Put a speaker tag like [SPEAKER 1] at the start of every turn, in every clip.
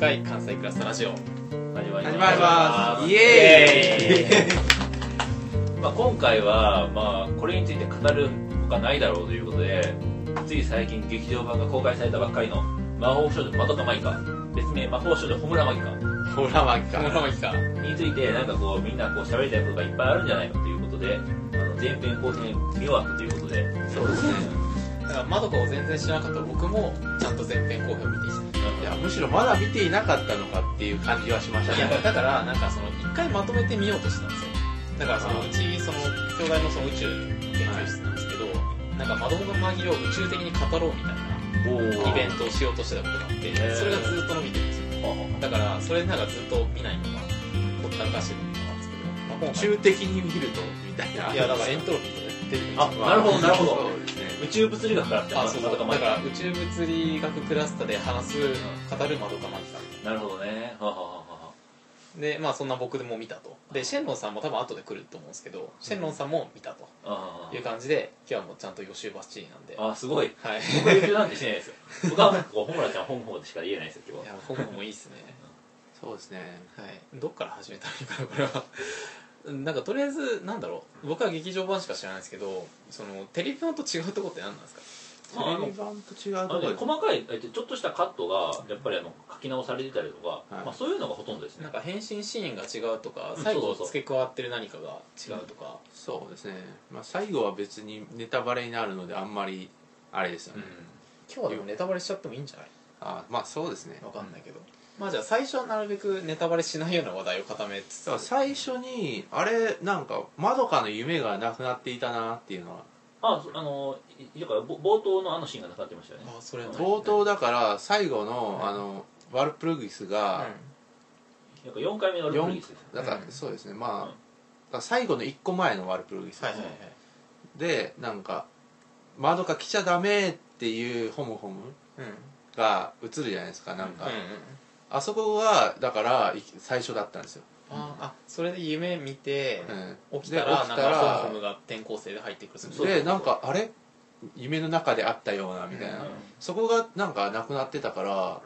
[SPEAKER 1] 回関西クラスタラジオ
[SPEAKER 2] 始まり
[SPEAKER 3] 始ます。イエーイ。
[SPEAKER 2] まあ、今回は、まあ、これについて語るほかないだろうということでつい最近劇場版が公開されたばっかりの「魔法少女まどかマギカ」別名魔法少女ホムラマギカ
[SPEAKER 3] ほらまきか。
[SPEAKER 1] 村巻か。
[SPEAKER 2] についてなんかこうみんなこう喋りたいことがいっぱいあるんじゃないかということであの前編後編見終わったということで。
[SPEAKER 3] そうですね。
[SPEAKER 1] だからまどかを全然知らなかった僕もちゃんと前編後編を見てき
[SPEAKER 3] いやむしろまだ見ていなかったのかっていう感じはしました
[SPEAKER 1] たい
[SPEAKER 3] ね
[SPEAKER 1] やだからなんかその一回まとめてみようとしたんですよ。だからそのうちその兄弟のその宇宙研究室なんですけど、なんか窓のマギを宇宙的に語ろうみたいな
[SPEAKER 2] お
[SPEAKER 1] イベントをしようとしてたことがあってそれがずっと伸びてるんですよ。だからそれなんかずっと見ないのがほったらかしてたんですけど、まあ、
[SPEAKER 3] 中的に見るとみたいな。い
[SPEAKER 1] やだからエントロピーが出てる。
[SPEAKER 2] あなるほどなるほど。
[SPEAKER 3] そうですね。
[SPEAKER 2] 宇宙物理学からって
[SPEAKER 1] あそうそうだ
[SPEAKER 2] まどかマギカ
[SPEAKER 1] から宇宙物理学クラスターで話す語るまどかマギカ
[SPEAKER 2] なるほどね。ははは
[SPEAKER 1] でまあそんな僕でも見たと。でシェンロンさんも多分後で来ると思うんですけどシェンロンさんも見たと。
[SPEAKER 2] あ
[SPEAKER 1] いう感じで今日はもうちゃんと予習バッチリなんで。
[SPEAKER 2] ああすごい。
[SPEAKER 1] はい。
[SPEAKER 2] 僕予習なんてしないですよ。僕はこうホムラちゃんホムホムでしか言えないですよ今日は。
[SPEAKER 1] いや本もいいっすね。
[SPEAKER 3] そうですね。
[SPEAKER 1] はい。どっから始めたらいいかなこれはなんかとりあえずなんだろう。僕は劇場版しか知らないですけどそのテレビ版と違うとこって何なんですか？
[SPEAKER 2] まああの
[SPEAKER 3] テレビ版と違う
[SPEAKER 2] あのね
[SPEAKER 3] ところ
[SPEAKER 2] 細かいえっとちょっとしたカットがやっぱりあの書き直されてたりとか、
[SPEAKER 3] はい。
[SPEAKER 2] まあ、そういうのがほとんどですね。
[SPEAKER 1] なんか変身シーンが違うとか
[SPEAKER 2] うん
[SPEAKER 1] 最後
[SPEAKER 2] そうそうそう。
[SPEAKER 1] 付け加わってる何かが違うとか。
[SPEAKER 3] そうですね、まあ、最後は別にネタバレになるのであんまりあれですよ
[SPEAKER 1] うん。
[SPEAKER 3] ね、
[SPEAKER 1] 今日はでもネタバレしちゃってもいいんじゃない？
[SPEAKER 3] あまあそうですね。
[SPEAKER 1] わかんないけどまあじゃあ最初はなるべくネタバレしないような話題を固めつつ。
[SPEAKER 3] 最初にあれなんかまどかの夢がなくなっていたなっていうのは。
[SPEAKER 2] あそあのいだからぼ冒頭のあのシーンがなくなってましたよね。
[SPEAKER 1] あそれ
[SPEAKER 3] 冒頭だから最後の,、
[SPEAKER 1] うん
[SPEAKER 3] あのワルプルギスが、
[SPEAKER 2] なんか4回目のルプリギスです
[SPEAKER 3] だから、
[SPEAKER 1] うん
[SPEAKER 3] そうですね。まあ、最後の1個前のワルプルギスですね、
[SPEAKER 1] はいはいはい。
[SPEAKER 3] でなんか「まどか来ちゃダメ」っていうホムホム
[SPEAKER 1] うん。
[SPEAKER 3] が映るじゃないですかなんか、
[SPEAKER 1] うんうん
[SPEAKER 3] あそこがだからい最初だったんですよ、
[SPEAKER 1] ああそれで夢見て
[SPEAKER 3] うん、
[SPEAKER 1] 起きたら
[SPEAKER 3] で
[SPEAKER 1] なんかホムホムが転校生で入ってくる。
[SPEAKER 3] でなんかあれ？夢の中であったようなみたいな、
[SPEAKER 1] うん
[SPEAKER 3] そこがなんかなくなってたから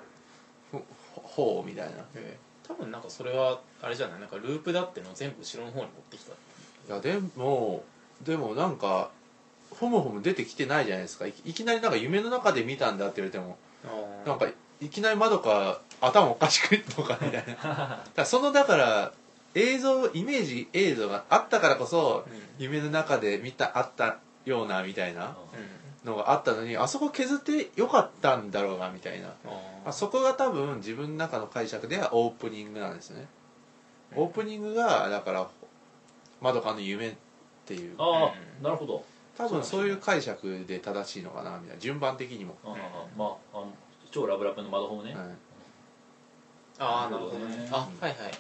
[SPEAKER 3] ふほうみたいな。
[SPEAKER 1] ええ多分なんかそれはあれじゃない？なんかループだってのを全部後ろの方に持ってきた。
[SPEAKER 3] いやでもでもなんかホムホム出てきてないじゃないですか。いいきなりなんか夢の中で見たんだって言われてもなんかいきなり窓か頭おかしくとかみたいな。だそのだから映像イメージ映像があったからこそ
[SPEAKER 1] うん。
[SPEAKER 3] 夢の中で見たあったようなみたいな
[SPEAKER 1] うん。
[SPEAKER 3] のがあったのにあそこ削ってよかったんだろうなみたいな。
[SPEAKER 1] あ
[SPEAKER 3] あそこが多分自分の中の解釈ではオープニングなんですね。オープニングがだから「まどかの夢」っていう。
[SPEAKER 2] ああなるほど。
[SPEAKER 3] 多分そういう解釈で正しいのかなみたいな。順番的にも、
[SPEAKER 2] まあ超ラブラブの窓ホムね、
[SPEAKER 3] はい。
[SPEAKER 1] ああなるほどね。
[SPEAKER 2] なるほどね。
[SPEAKER 1] あはいはい。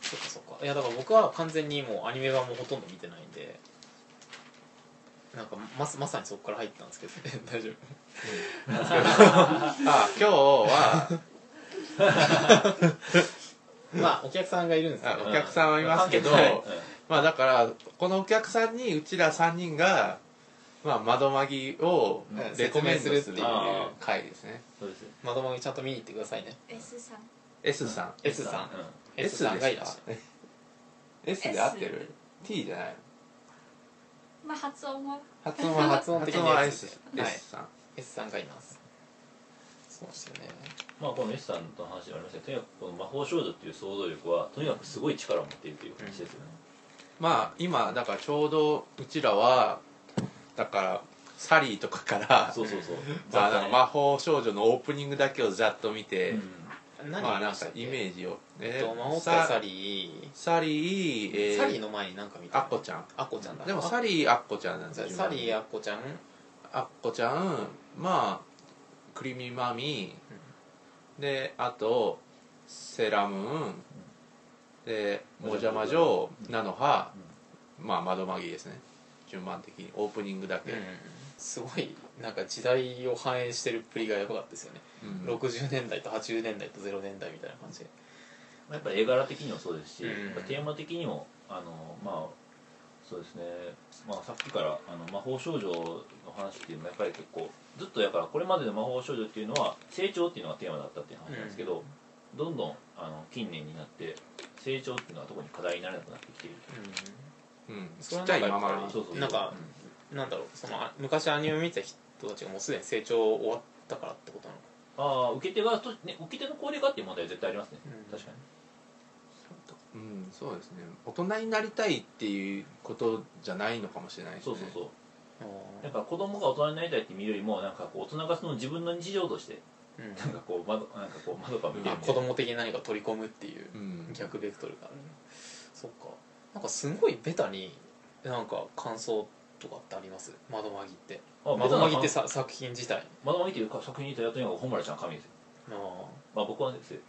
[SPEAKER 1] そっかそっか。いやだから僕は完全にもうアニメ版もほとんど見てないんで。なんかままさにそこから入ったんですけどね。大丈夫。なん。ですけど
[SPEAKER 3] あ今日は。
[SPEAKER 1] まあお客さんがいるんですけど
[SPEAKER 3] あお客さんはいますけど、
[SPEAKER 1] はい。
[SPEAKER 3] まあだからこのお客さんにうちら3人が、まあ、窓マギを
[SPEAKER 1] うん。
[SPEAKER 3] レコメする
[SPEAKER 1] 説明するっていう。
[SPEAKER 3] 回ですね。
[SPEAKER 2] そうです。
[SPEAKER 1] 窓マギちゃんと見に行ってくださいね。
[SPEAKER 4] S さん。
[SPEAKER 3] S さん。
[SPEAKER 1] S さん。
[SPEAKER 2] うん。
[SPEAKER 1] S さんがいらっしゃる。
[SPEAKER 3] S で合ってる？T じゃない
[SPEAKER 4] まあ発音は
[SPEAKER 3] 発音は
[SPEAKER 1] 発音的に
[SPEAKER 3] は
[SPEAKER 1] S
[SPEAKER 3] S,
[SPEAKER 1] ではい
[SPEAKER 3] S さん。
[SPEAKER 1] S さんがいます。そうですよね。
[SPEAKER 2] まあこの S さんの話がありましたけどとにかくこの魔法少女っていう想像力はとにかくすごい力を持っているという話ですよね、
[SPEAKER 3] まあ今だからちょうどうちらはだからサリーとかから
[SPEAKER 2] そうそうそう。
[SPEAKER 3] まあなんか魔法少女のオープニングだけをざっと見て、
[SPEAKER 1] 何
[SPEAKER 3] まあなんかイメ
[SPEAKER 1] ジ
[SPEAKER 3] ージを、
[SPEAKER 1] えっと魔法サリ
[SPEAKER 3] サリー、
[SPEAKER 1] ー、
[SPEAKER 3] え
[SPEAKER 1] サリーの前に何か見た？
[SPEAKER 3] アッコちゃん。
[SPEAKER 1] アッコちゃんだ。
[SPEAKER 3] でも
[SPEAKER 1] あ
[SPEAKER 3] サリーアッコちゃんなんですよ
[SPEAKER 1] サリーアッコちゃん？
[SPEAKER 3] アッコちゃんまあクリミマミ。であとセラムーン。でもじゃまじょう菜の葉まあ窓マギですね順番的にオープニングだけ、
[SPEAKER 1] うん。すごいなんか時代を反映してるっぷりがやばかったですよね、
[SPEAKER 3] うん。
[SPEAKER 1] 60年代と80年代と0年代みたいな感じ。で
[SPEAKER 2] まあやっぱり絵柄的にもそうですし、
[SPEAKER 1] うん。
[SPEAKER 2] テーマ的にもあのまあそうですね、まあ、さっきからあの魔法少女の話っていうのもやっぱり結構ずっとやからこれまでの魔法少女っていうのは成長っていうのがテーマだったっていう話なんですけど、どんどんあの近年になって成長っていうのは特に課題にならなくなってきている
[SPEAKER 3] うん
[SPEAKER 1] それは
[SPEAKER 3] ちっちゃいまま
[SPEAKER 1] なんかやっぱりなんかなんだろう。そのあ昔アニメ見てた人たちがもうすでに成長終わったからってことなのか。
[SPEAKER 2] ああ受け手がと、ね、受け手の高齢化っていう問題は絶対ありますね、
[SPEAKER 1] うん。
[SPEAKER 2] 確かに。
[SPEAKER 3] うんそうですね。大人になりたいっていうことじゃないのかもしれないですね。
[SPEAKER 2] そうそうそう。
[SPEAKER 1] あ
[SPEAKER 2] なんか子供が大人になりたいって見るよりもなんかこう大人がその自分の日常として
[SPEAKER 1] ーうん。
[SPEAKER 2] なんかこう窓なんかこう窓から見る
[SPEAKER 1] 子供的に何か取り込むっていう
[SPEAKER 3] うん。
[SPEAKER 1] 逆ベクトルがあるそっかなんかすごいベタになんか感想とかってあります？窓マギって。
[SPEAKER 2] あ
[SPEAKER 1] 窓マギって
[SPEAKER 2] さ
[SPEAKER 1] さ作品自体。
[SPEAKER 2] 窓マギっていうか作品にいたやっとにかく本村ちゃん神ですよ。
[SPEAKER 1] ああ。
[SPEAKER 2] まあ僕はですけど。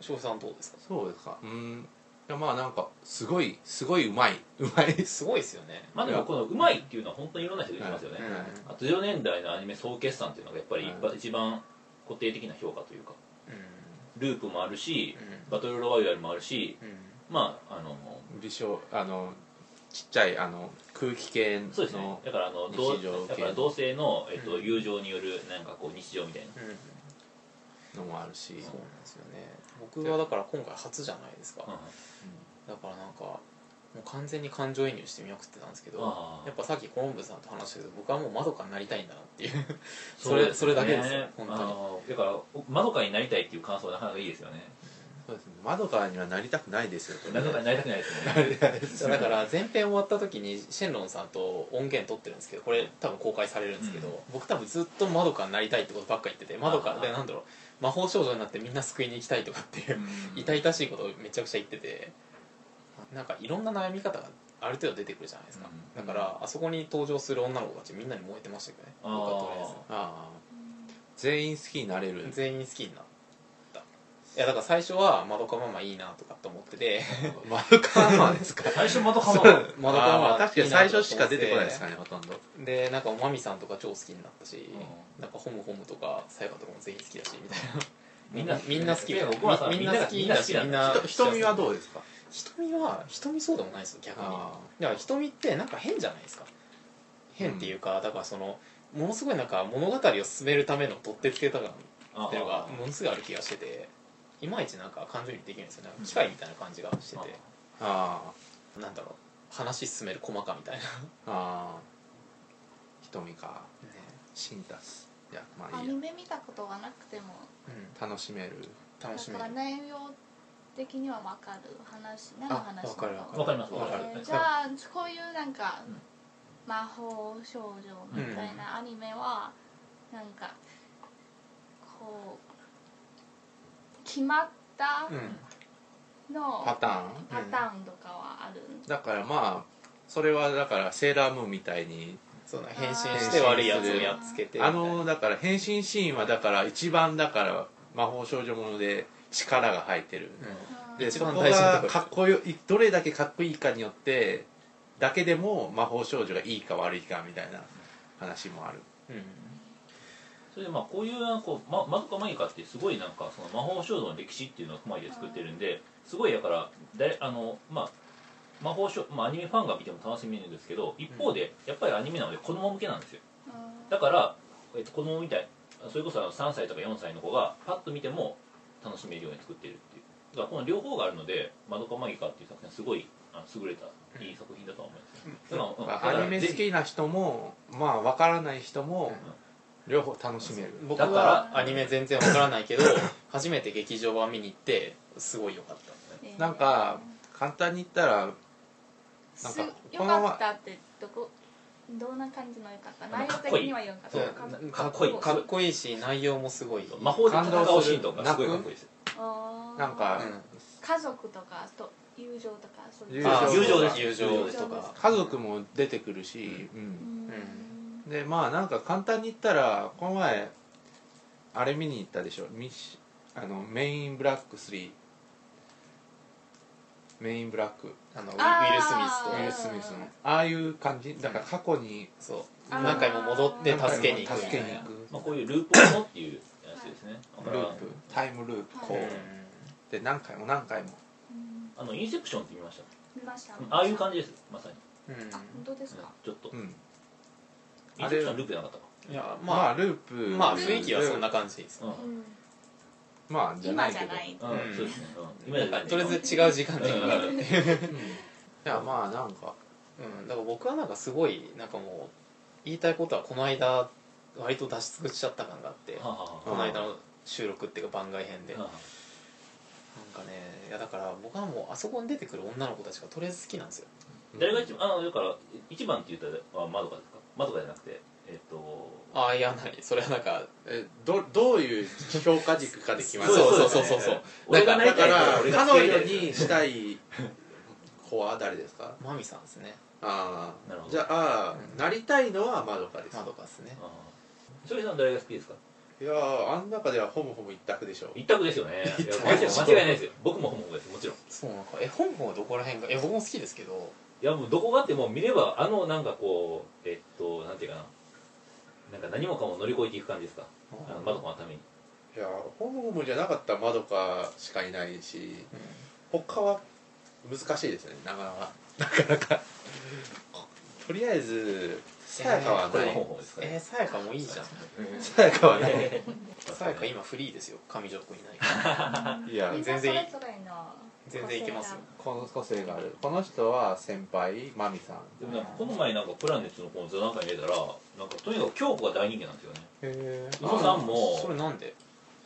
[SPEAKER 1] 翔さんどうですか？
[SPEAKER 3] そうですか。うん。いやまあなんかすごいすごいうまい。うまい。
[SPEAKER 1] すごいですよね。
[SPEAKER 2] まあでもこのうまいっていうのは本当にいろんな人が言ってますよね、
[SPEAKER 1] うん。
[SPEAKER 2] あと0年代のアニメ総決算っていうのがやっぱり一番一番固定的な評価というか。
[SPEAKER 1] う
[SPEAKER 2] ループもあるし
[SPEAKER 1] ん。
[SPEAKER 2] バトルロワイヤルもあるし
[SPEAKER 1] うん
[SPEAKER 2] まああの
[SPEAKER 3] 微小あのちっちゃいあの空気系の
[SPEAKER 2] そうですね。だからあの同
[SPEAKER 3] 日常系。
[SPEAKER 2] だから同性の、えっと
[SPEAKER 1] うん。
[SPEAKER 2] 友情によるなんかこう日常みたいな、
[SPEAKER 1] うん。
[SPEAKER 3] のもあるし。
[SPEAKER 1] そうなんですよね。僕はだから今回初じゃないですか。
[SPEAKER 2] うん
[SPEAKER 1] だからなんかもう完全に感情移入してみまくってたんですけどやっぱさっきコロンブスさんと話したけど僕はもうまどかになりたいんだなっていう そ
[SPEAKER 2] そうですね。
[SPEAKER 1] れそれだけですよ本当に。
[SPEAKER 2] だからまどかになりたいっていう感想はなかなかいいですよね
[SPEAKER 3] そうですね。窓からにはなりたくないですよと
[SPEAKER 2] まどかになりたくないですね。
[SPEAKER 1] だから前編終わった時にシェンロンさんと音源取ってるんですけどこれ多分公開されるんですけど、
[SPEAKER 2] うん。
[SPEAKER 1] 僕多分ずっとまどかになりたいってことばっか言っててまどかでなんだろう魔法少女になってみんな救いに行きたいとかっていう痛々しいことをめちゃくちゃ言っててなんかいろんな悩み方がある程度出てくるじゃないですか、
[SPEAKER 2] うん。
[SPEAKER 1] だからあそこに登場する女の子たちみんなに燃えてましたけどね。僕はとりあえず。
[SPEAKER 3] 全員好きになれる。
[SPEAKER 1] 全員好きになったいやだから最初はまどかママいいなとかって思ってて。
[SPEAKER 3] 窓からマですか？
[SPEAKER 2] 最初まどかま
[SPEAKER 1] まどかママ
[SPEAKER 3] 確かに最初しか出てこないですかねほとんど。
[SPEAKER 1] でなんかおまみさんとか超好きになったし、
[SPEAKER 2] う
[SPEAKER 1] なんかホムホムとかさやかとかも全員好きだしみたいな。
[SPEAKER 2] みんな
[SPEAKER 1] みんな好きみんな好きだし。みんな
[SPEAKER 3] 瞳はどうですか？
[SPEAKER 1] 瞳は瞳そうでもないですよ逆に。
[SPEAKER 3] あ
[SPEAKER 1] だから瞳ってなんか変じゃないですか。変っていうか、だからそのものすごいなんか物語を進めるための取ってつけた感っていうのがものすごいある気がしてていまいちなんか感情移入できるんですよ。ね機械みたいな感じがしてて、
[SPEAKER 3] あ
[SPEAKER 1] なんだろう。話進める細かみたいな、
[SPEAKER 3] あああ瞳か。
[SPEAKER 1] ね。
[SPEAKER 3] シンタスいやまあ
[SPEAKER 4] ア
[SPEAKER 3] いいや。
[SPEAKER 4] ニメ見たことがなくても。
[SPEAKER 1] うん、
[SPEAKER 3] 楽しめる。
[SPEAKER 1] 楽しめる。
[SPEAKER 4] だから内容的には分かる話何の話なの
[SPEAKER 1] わかるわかる。
[SPEAKER 2] わかります。
[SPEAKER 1] わかる。
[SPEAKER 4] えーじゃあこういうなんか、
[SPEAKER 2] うん。
[SPEAKER 4] 魔法少女みたいなアニメは、なんかこう決まった
[SPEAKER 1] うん。
[SPEAKER 4] の
[SPEAKER 3] パターン。
[SPEAKER 4] パターンとかはある、
[SPEAKER 3] だからまあそれはだからセーラームーンみたいに
[SPEAKER 1] そうだ変身して悪いやつをやっつけて
[SPEAKER 3] あのだから変身シーンはだから一番だから魔法少女もので力が入ってる、
[SPEAKER 1] うん。
[SPEAKER 3] で
[SPEAKER 1] 一番
[SPEAKER 3] そこ
[SPEAKER 1] 大事なとこ。ろ
[SPEAKER 3] がかっこよいどれだけかっこいいかによってだけでも魔法少女がいいか悪いかみたいな話もある。
[SPEAKER 1] うん
[SPEAKER 2] それでまあこういうなんかこうままどかマギカってすごいなんかその魔法少女の歴史っていうのを踏まえて作ってるんですごいだからだいあのまあ魔法少、まあ、アニメファンが見ても楽しめるんですけど一方でやっぱりアニメなので子供向けなんですよ。
[SPEAKER 4] うん。
[SPEAKER 2] だから、えっと、子供みたいそれこそあの3歳とか4歳の子がパッと見ても楽しめるように作っているっていう。だからこの両方があるので「まどかマギカ」っていう作品はすごいあの優れたいい作品だとは思います、うん。だから
[SPEAKER 3] アニメ好きな人もまあ分からない人も両方楽しめる。
[SPEAKER 1] 僕
[SPEAKER 2] だから
[SPEAKER 1] はアニメ全然わからないけど 初めて劇場版見に行ってすごい良かった。
[SPEAKER 4] えー。
[SPEAKER 3] なんか簡単に言ったらなん
[SPEAKER 4] す
[SPEAKER 3] か
[SPEAKER 4] よかったってどこどんな感じのよかった？内容的にはよかった。
[SPEAKER 1] そう。
[SPEAKER 4] かっ
[SPEAKER 2] かっこいい。
[SPEAKER 1] かっこいいし内容もすごい。
[SPEAKER 2] 魔法で戦うシーンとかすごいかっこいいです。よ
[SPEAKER 4] あー。
[SPEAKER 3] なんか
[SPEAKER 1] うん。
[SPEAKER 4] 家族とかと友情とかそういう
[SPEAKER 3] 友情
[SPEAKER 1] あ
[SPEAKER 2] 友情です。
[SPEAKER 1] 友情とか
[SPEAKER 3] 家族も出てくるし、うん。
[SPEAKER 4] うん
[SPEAKER 3] でまあなんか簡単に言ったらこの前あれ見に行ったでしょ？ミッシあのメインブラック3メインブラック。
[SPEAKER 1] あのウィ
[SPEAKER 4] あー。
[SPEAKER 1] ウィル・スミスと。
[SPEAKER 3] ウィル・スミスの。ああいう感じ？だから過去に
[SPEAKER 1] そう。何回も戻って助けに行く。
[SPEAKER 3] 助けに行く。
[SPEAKER 2] まあ、こういうループものっていうやつですね。
[SPEAKER 3] ループ。タイムループ。こ
[SPEAKER 4] は
[SPEAKER 3] う。で何回も何回も。
[SPEAKER 4] うん。
[SPEAKER 2] あのインセプションって見ました？
[SPEAKER 4] 見ました。
[SPEAKER 2] ああいう感じです。まさに。
[SPEAKER 1] うん。うん
[SPEAKER 4] あ本当ですか？
[SPEAKER 2] ちょっと。
[SPEAKER 3] うん
[SPEAKER 2] インセプションループじゃなかったか。
[SPEAKER 1] いや
[SPEAKER 3] まあ
[SPEAKER 1] まあ
[SPEAKER 3] ループ。
[SPEAKER 1] まあ雰囲気はそんな感じです。
[SPEAKER 2] うん。
[SPEAKER 4] うん
[SPEAKER 3] まあじゃないけど。
[SPEAKER 4] 今じゃない
[SPEAKER 2] うんそうですね。うん。今だったらね
[SPEAKER 1] とりあえず違う時間で。
[SPEAKER 2] う
[SPEAKER 1] う
[SPEAKER 3] うん。いやまあなんか
[SPEAKER 1] うん。だから僕はなんかすごいなんかもう言いたいことはこの間割と出し尽くしちゃった感があって。
[SPEAKER 2] はあはあは
[SPEAKER 1] この間の収録っていうか番外編で。なんかねいやだから僕はもうあそこに出てくる女の子たちがとりあえず好きなんですよ。
[SPEAKER 2] あ誰が一番あのだから一番って言ったらまどかですか？まどかじゃなくてえっと
[SPEAKER 1] ああいや何それはなんか
[SPEAKER 3] えどどういう評価軸かで決まる。
[SPEAKER 1] そう
[SPEAKER 2] です
[SPEAKER 1] そうそうそう
[SPEAKER 2] 俺がなりたい
[SPEAKER 3] だから彼女にしたい子は誰ですか？
[SPEAKER 1] マミさんですね。
[SPEAKER 3] あ
[SPEAKER 2] なるほど。
[SPEAKER 3] あじゃあ、
[SPEAKER 1] うん
[SPEAKER 3] なりたいのはまどかです
[SPEAKER 1] まどかですね。
[SPEAKER 2] ああそれさん誰が好きですか？
[SPEAKER 3] いやーあん中ではほぼほぼ一択でしょ
[SPEAKER 2] 一択ですよね。間違いないですよ。僕もホモホモです。もちろん。
[SPEAKER 1] そうなんかえ香港はどこら辺がえ僕も好きですけど
[SPEAKER 2] いやもうどこがあっても見ればあのなんかこうえっとなんていうかな。なんか何もかも乗り越えていく感じですか？あののために。
[SPEAKER 3] いやホモホモじゃなかったらまどかしかいないし他は難しいですねなかなか。なかなか。とりあえずさやかはない。
[SPEAKER 1] えー、さやかもいいじゃん。
[SPEAKER 3] さやかはない。
[SPEAKER 1] さやか今フリーですよ。上条くんいないから。
[SPEAKER 3] いや
[SPEAKER 1] 全然いい。
[SPEAKER 4] なそれぞれの
[SPEAKER 1] 全然いけますよ。
[SPEAKER 3] この個性がある。この人は先輩マミさん。
[SPEAKER 2] でもなんかこの前なんかプラネットのこの座談会に出たらなんかとにかく京子が大人気なんですよね。
[SPEAKER 3] へ
[SPEAKER 2] 宇野さんも
[SPEAKER 1] それなんで？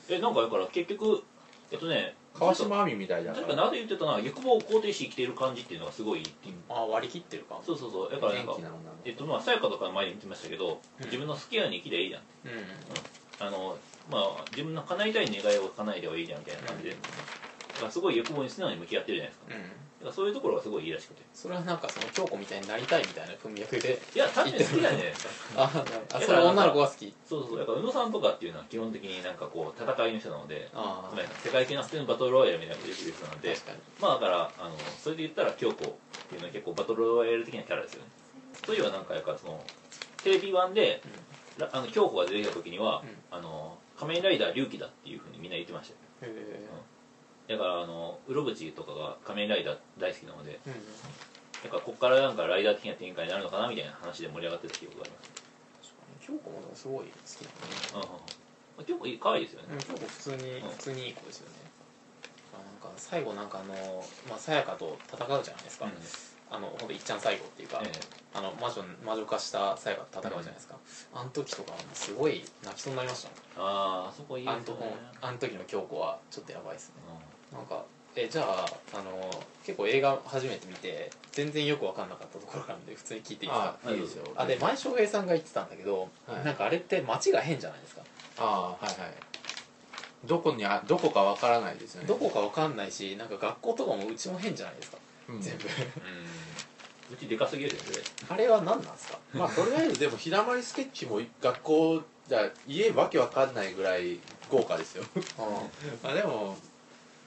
[SPEAKER 2] えなんかだから結局えっとね
[SPEAKER 3] 川島亜美みたいだか
[SPEAKER 2] 確からなぜ言ってたのは欲望を肯定して生きている感じっていうのがすごい
[SPEAKER 1] あ割り切ってるか。
[SPEAKER 2] そうそうそうだからなんかえっとまあさやかとか前に言ってましたけど、
[SPEAKER 1] うん。
[SPEAKER 2] 自分の好きなように生きりゃいいじゃん
[SPEAKER 1] うん。
[SPEAKER 2] あのまあ自分の叶いたい願いを叶えればいいじゃんみたいな感じで、だからすごい欲望に素直に向き合ってるじゃないですか。
[SPEAKER 1] うん。
[SPEAKER 2] だからそういうところがすごいいいらしくて。
[SPEAKER 1] それはなんかその京子みたいになりたいみたいな文脈で
[SPEAKER 2] いや単純に好きなんじゃないですか。
[SPEAKER 1] ああそれは女の子が好き。
[SPEAKER 2] そうそう。そうだから宇野さんとかっていうのは基本的になんかこう戦いの人なので
[SPEAKER 1] あ
[SPEAKER 2] つまり世界系のステンバトルロイヤルみたいなことできる人なんで
[SPEAKER 1] 確かに。
[SPEAKER 2] まあだからあのそれで言ったら京子っていうのは結構バトルロイヤル的なキャラですよね。そういうのはなんかやっぱそのテレビ版で、らあの京子が出てきた時には、あの仮面ライダー龍騎だっていうふうにみんな言ってましたよ。
[SPEAKER 1] へえ
[SPEAKER 2] だからあのうろぶちとかが仮面ライダー大好きなので
[SPEAKER 1] うん
[SPEAKER 2] だからここからなんかライダー的な展開になるのかなみたいな話で盛り上がってた記憶があります
[SPEAKER 1] 京子もすごい好きだね。
[SPEAKER 2] うん京子いい可愛いですよね。
[SPEAKER 1] うん京子普通に
[SPEAKER 2] うん。
[SPEAKER 1] 普通にいい子ですよね。あなんか最後なんかあのまあさやかと戦うじゃないですか、
[SPEAKER 2] うん。
[SPEAKER 1] あの本当いっちゃん最後っていうか、
[SPEAKER 2] え
[SPEAKER 1] あの魔女魔女化したさやかと戦うじゃないですか、あの時とかすごい泣きそうになりましたもん。
[SPEAKER 2] ああそこいいね。
[SPEAKER 1] あの時の京子はちょっとやばいですね。
[SPEAKER 2] う
[SPEAKER 1] なんかえじゃああの結構映画初めて見て全然よく分かんなかったところがあるんで普通に聞いていいですか？
[SPEAKER 3] あいいですよ。
[SPEAKER 1] あで前翔平さんが言ってたんだけど、
[SPEAKER 3] はい。
[SPEAKER 1] なんかあれって街が変じゃないですか
[SPEAKER 3] ああはいはい。どこにあどこかわからないですよね。
[SPEAKER 1] どこか分かんないしなんか学校とかもうちも変じゃないですか、
[SPEAKER 3] うん。
[SPEAKER 1] 全部。
[SPEAKER 2] ん。うちでかすぎるよね
[SPEAKER 1] あれは何なんですか？
[SPEAKER 3] まあとりあえずでも日だまりスケッチも学校じゃ家わけわかんないぐらい豪華ですよ。あ でも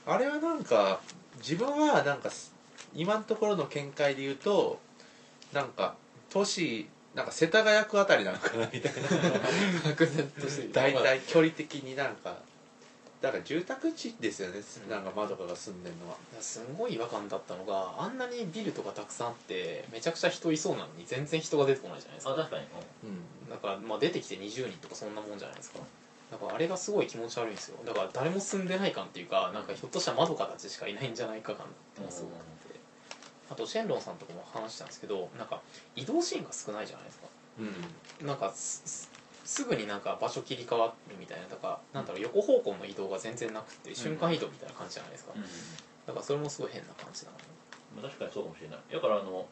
[SPEAKER 3] あれはなんか自分はなんかす今のところの見解で言うとなんか都市なんか世田谷区あたりなのかなみたいな。
[SPEAKER 1] 漠然としてる。
[SPEAKER 3] 大体距離的になんかだから住宅地ですよね。なんかまどかが住んでるのは。
[SPEAKER 1] すんごい違和感だったのがあんなにビルとかたくさんあってめちゃくちゃ人いそうなのに全然人が出てこないじゃないですか。
[SPEAKER 2] あ確かに。
[SPEAKER 3] うん。
[SPEAKER 1] だからまあ出てきて20人とかそんなもんじゃないですかだからあれがすごい気持ち悪いんですよ。だから誰も住んでない感っていうかなんかひょっとしたら窓かたちしかいないんじゃないか感ってのがすごくて。あとシェンロンさんとかも話したんですけどなんか移動シーンが少ないじゃないですか。
[SPEAKER 3] うん。
[SPEAKER 1] なんかすぐになんか場所切り替わるみたいなだからなんだろう横方向の移動が全然なくて瞬間移動みたいな感じじゃないですか、
[SPEAKER 2] うん。うん
[SPEAKER 1] だからそれもすごい変な感じだな
[SPEAKER 2] まあ、確かにそうかもしれない。だからあの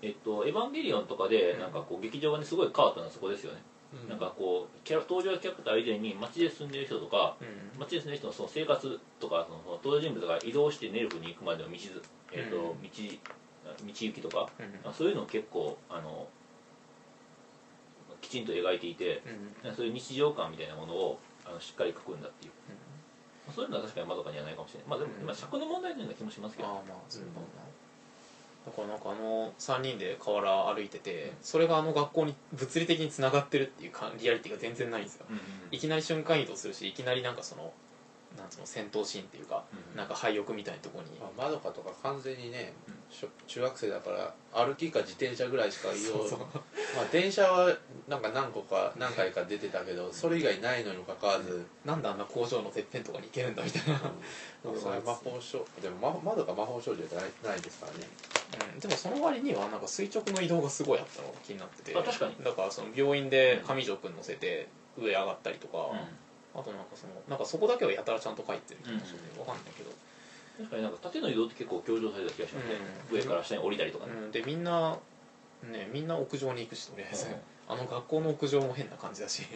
[SPEAKER 2] えっと「エヴァンゲリオン」とかでなんかこう劇場がねすごい変わったのはそこですよね、
[SPEAKER 3] うん。
[SPEAKER 2] なんかこうキャラ登場キャラクター以前に街で住んでる人とか
[SPEAKER 1] うん。
[SPEAKER 2] 街で住んでる人のその生活とかその登場人物が移動してネルフに行くまでの道ず、えっと
[SPEAKER 1] うん
[SPEAKER 2] 道道行きとかそういうのを結構あのきちんと描いていて
[SPEAKER 1] うん。
[SPEAKER 2] そういう日常感みたいなものをあのしっかり描くんだっていう、まあそういうのは確かにまどかにはないかもしれない。まあでも、
[SPEAKER 1] うん。
[SPEAKER 2] まあ尺の問題のような気もしますけど。
[SPEAKER 1] ああまあそうだなだからなんかあの3人で河原歩いててそれがあの学校に物理的につながってるっていうかリアリティが全然ないんですよ。いきなり瞬間移動するしいきなりなんかそのなんつうの戦闘シーンっていうか
[SPEAKER 2] うん
[SPEAKER 1] なんか廃屋みたいなところに。
[SPEAKER 3] まどかとか完全にねしょ中学生だから歩きか自転車ぐらいしか言いよう。まあ電車はなんか何個か何回か出てたけどそれ以外ないのにもかかわらず、
[SPEAKER 1] なんであんな工場のてっぺんとかに行けるんだみたいな、
[SPEAKER 3] うん、それ魔法少でも魔窓が魔法少女じゃないないですからね。
[SPEAKER 1] うん、でもその割にはなんか垂直の移動がすごいあったのが気になってて。
[SPEAKER 2] あ確かに。
[SPEAKER 1] だからその病院で上条くん。乗せて上上がったりとか、
[SPEAKER 2] うん
[SPEAKER 1] あとなんかそのなんかそこだけはやたらちゃんと書いてる気がするね、わかんないけど、
[SPEAKER 2] 確かになんか縦の移動って結構強調された気がしますね、
[SPEAKER 1] うん。
[SPEAKER 2] 上から下に降りたりとかね、
[SPEAKER 1] うん、でみんなねみんな屋上に行くしとりあえず、
[SPEAKER 2] うん。
[SPEAKER 1] あの学校の屋上も変な感じだし、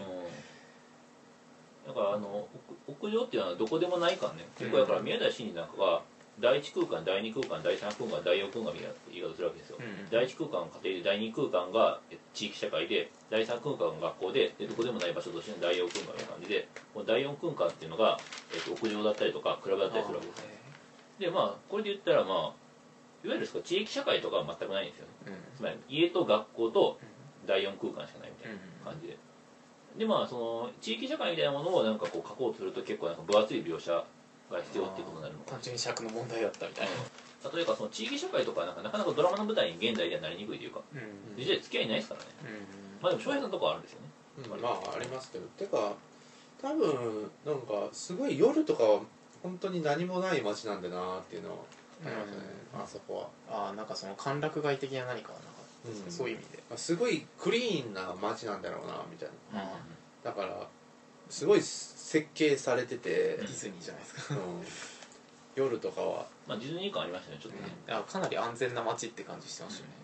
[SPEAKER 2] だからあの屋屋上っていうのはどこでもないからね。結構だから宮台真司なんかが第一空間第二空間第三空間第四空間みたいな言い方するわけですよ、
[SPEAKER 1] うん
[SPEAKER 2] 第一空間が家庭で第二空間がえ地域社会で第三空間が学校ででどこでもない場所としての第四空間みたいな感じでこの第四空間っていうのが、えっと、屋上だったりとかクラブだったりするわけですよ。でまあこれで言ったらまあいわゆる地域社会とかは全くないんですよね。
[SPEAKER 1] うん。
[SPEAKER 2] つまり家と学校と第四空間しかないみたいな
[SPEAKER 1] うん
[SPEAKER 2] 感じででまあその地域社会みたいなものをなんかこう書こうとすると結構なんか分厚い描写が必要っていうことになるのか
[SPEAKER 1] 単純に尺の問題だったみたいな、
[SPEAKER 2] 例えばその地域社会とかなんかなかなかドラマの舞台に現代ではなりにくいというか
[SPEAKER 1] うん。
[SPEAKER 2] 実際付き合いないですからね。
[SPEAKER 1] うん。
[SPEAKER 2] まあでも翔平さんのとこはあるんですよね。
[SPEAKER 3] うん。まあありますけど。てか多分なんかすごい夜とかは本当に何もない街なんだなっていうのはありますね、あそこは、
[SPEAKER 1] ああなんかその歓楽街的な何かはなかったですか、
[SPEAKER 3] うん。
[SPEAKER 1] そういう意味で、
[SPEAKER 3] まあすごいクリーンな街なんだろうなみたいな。
[SPEAKER 1] あ
[SPEAKER 3] だからすごい設計されてて
[SPEAKER 1] デ、ィズニーじゃないですか。
[SPEAKER 3] うん。夜とかは、
[SPEAKER 2] まあディズニー感ありましたねちょっとね。
[SPEAKER 1] いやかなり安全な街って感じしてましたよね、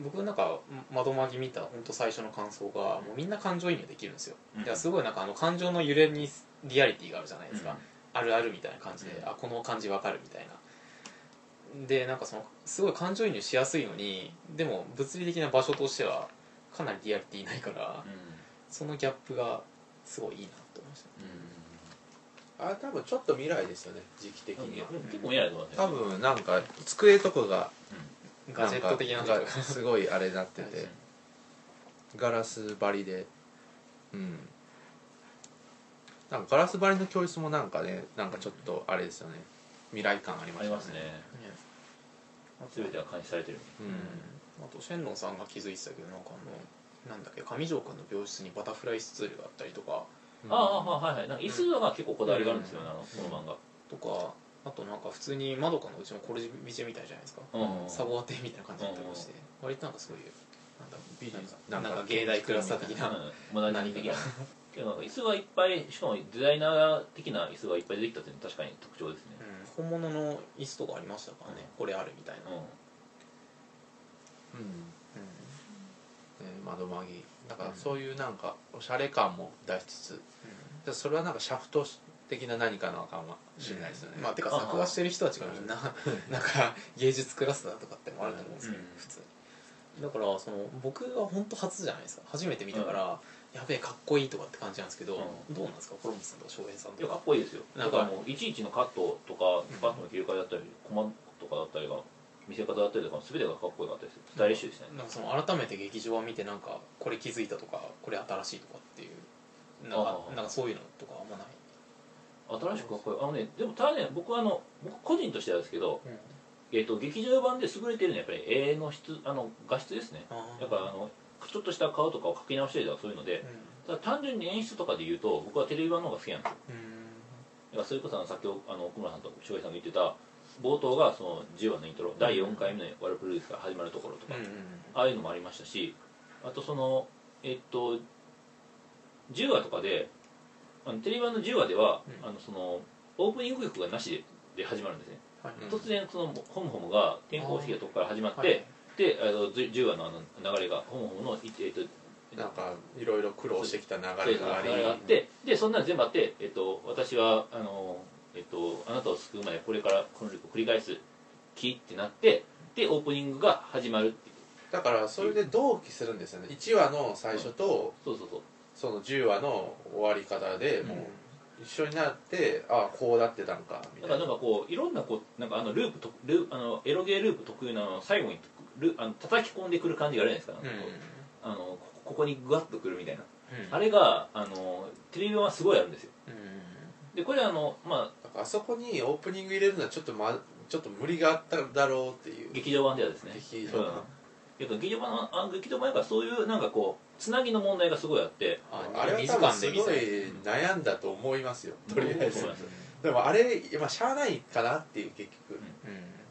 [SPEAKER 3] う
[SPEAKER 1] 僕なんか窓マギ見た本当最初の感想がもうみんな感情移入できるんですよ、
[SPEAKER 2] うん。
[SPEAKER 1] いやすごいなんかあの感情の揺れにリアリティがあるじゃないですか、
[SPEAKER 2] うん。
[SPEAKER 1] あるあるみたいな感じで、
[SPEAKER 2] うん。
[SPEAKER 1] あこの感じわかるみたいな。でなんかそのすごい感情移入しやすいのにでも物理的な場所としてはかなりリアリティないから、そのギャップがすごいいいなと思いました。
[SPEAKER 3] ん、あれ多分ちょっと未来ですよね時期的
[SPEAKER 2] うん
[SPEAKER 3] には、
[SPEAKER 2] 結構見ないと思います。
[SPEAKER 3] 多
[SPEAKER 2] よ
[SPEAKER 3] 分なんか机とかが
[SPEAKER 1] ガジェット的な。
[SPEAKER 3] かがすごいあれになっててガラス張りでうん。なんかガラス張りの教室もなんかねなんかちょっとあれですよね。未来感ありました
[SPEAKER 2] ありますね。全てが監視されてる。
[SPEAKER 3] うん。
[SPEAKER 1] あとシェンロンさんが気づいてたけどなんかあのなんだっけ上条君の病室にバタフライスツールがあったりとか。
[SPEAKER 3] うん
[SPEAKER 2] ああまあはいはい。なんか椅子が結構こだわりがあるんですよねあのこの漫画。
[SPEAKER 1] とかあとなんか普通にまどかのうちのコルジビジェみたいじゃないですか、
[SPEAKER 2] うん。
[SPEAKER 1] サボアテみたいな感じだったりして、割となんかそういうなんだ
[SPEAKER 3] 美術
[SPEAKER 1] なんかなんか芸大クラスター的な、
[SPEAKER 2] うんモダニティ的な。けどなんか椅子がいっぱいしかもデザイナー的な椅子がいっぱい出てきたっていうのは確かに特徴ですね。
[SPEAKER 1] うん、本物の椅子とかありましたからね、これあるみたいな、
[SPEAKER 2] う
[SPEAKER 3] うん窓マギだからそういうなんかおしゃれ感も出しつつ。でそれはなんかシャフト的な何かなのかもしれないですよね、
[SPEAKER 1] まあてか作画してる人たちがみんななんか芸術クラスターとかってもあると思うんですけど、
[SPEAKER 2] うん。
[SPEAKER 1] 普通。にだからその僕は本当初じゃないですか初めて見たから、やべえかっこいいとかって感じなんですけど、
[SPEAKER 2] うん。
[SPEAKER 1] どうなんですかコロンブスさんとか翔平さん
[SPEAKER 2] ん。いやか
[SPEAKER 1] とか
[SPEAKER 2] っこいいですよ。
[SPEAKER 1] なんか
[SPEAKER 2] だからもういちいちのカットとかカットの切り替えだったりコマとかだったりが見せ方だったりとか全てがかっこよかったですよスタイリッシュですね。
[SPEAKER 1] なんかその改めて劇場を見てなんかこれ気づいたとかこれ新しいとかっていうなんかなんかそういうのとかあんまない、
[SPEAKER 2] 新しくかっこいいあのねでもただね僕はあの僕個人としてはですけど、えっと劇場版で優れてるのはやっぱり絵の質あの画質ですね。やっぱあのちょっとした顔とかを描き直したりとかそういうのでただ単純に演出とかで言うと僕はテレビ版の方が好きなんですよ。
[SPEAKER 1] うん。うん
[SPEAKER 2] だからそれこそあのさっきあの奥村さんと翔平さんが言ってた冒頭がその10話のイントロ第4回目のワルプルースが始まるところとか、
[SPEAKER 1] うんうん
[SPEAKER 2] ああいうのもありましたしあとそのえっと10話とかであのテレビ版の10話では、
[SPEAKER 1] うん。
[SPEAKER 2] あのそのオープニング曲がなしでで始まるんですね、突然そのホムホムが天候不思議なとこから始まって、
[SPEAKER 1] はい。
[SPEAKER 2] であの10 10話のあの流れがホムホムの、いえっと
[SPEAKER 3] なんかいろいろ苦労してきた流れがあり。
[SPEAKER 2] 流れがあってでそんなの全部あって、えっと、私はあの、えっと、あなたを救うまでこれからこのを繰り返す気ってなってでオープニングが始まるっていう。
[SPEAKER 3] だからそれで同期するんですよね。1話の最初と
[SPEAKER 2] そうそうそう。
[SPEAKER 3] その10話の終わり方でもう一緒になってああこうなってたんかみ
[SPEAKER 2] だから
[SPEAKER 3] たいな
[SPEAKER 2] なんかこういろんなこうなんかあのループとルーあのエロゲーループ特有なあの最後にルあの叩き込んでくる感じがあるじゃないですか。なんあのこここにグワッとくるみたいな。
[SPEAKER 1] うん。
[SPEAKER 2] あれがあのテレビ版はすごいあるんですよ。
[SPEAKER 1] うん。
[SPEAKER 2] でこれあのま
[SPEAKER 3] だからあそこにオープニング入れるのはちょっと、ま、ちょっと無理があっただろうっていう。
[SPEAKER 2] 劇場版ではですね。
[SPEAKER 3] 劇場版。
[SPEAKER 2] うん。劇場版のあ劇場版やからそういうなんかこうつなぎの問題がすごいあって。
[SPEAKER 3] あれは多分すごい悩んだと思いますよとりあえず。
[SPEAKER 2] そうなんで
[SPEAKER 3] もあれ、まあ、しゃあないかなっていう結局、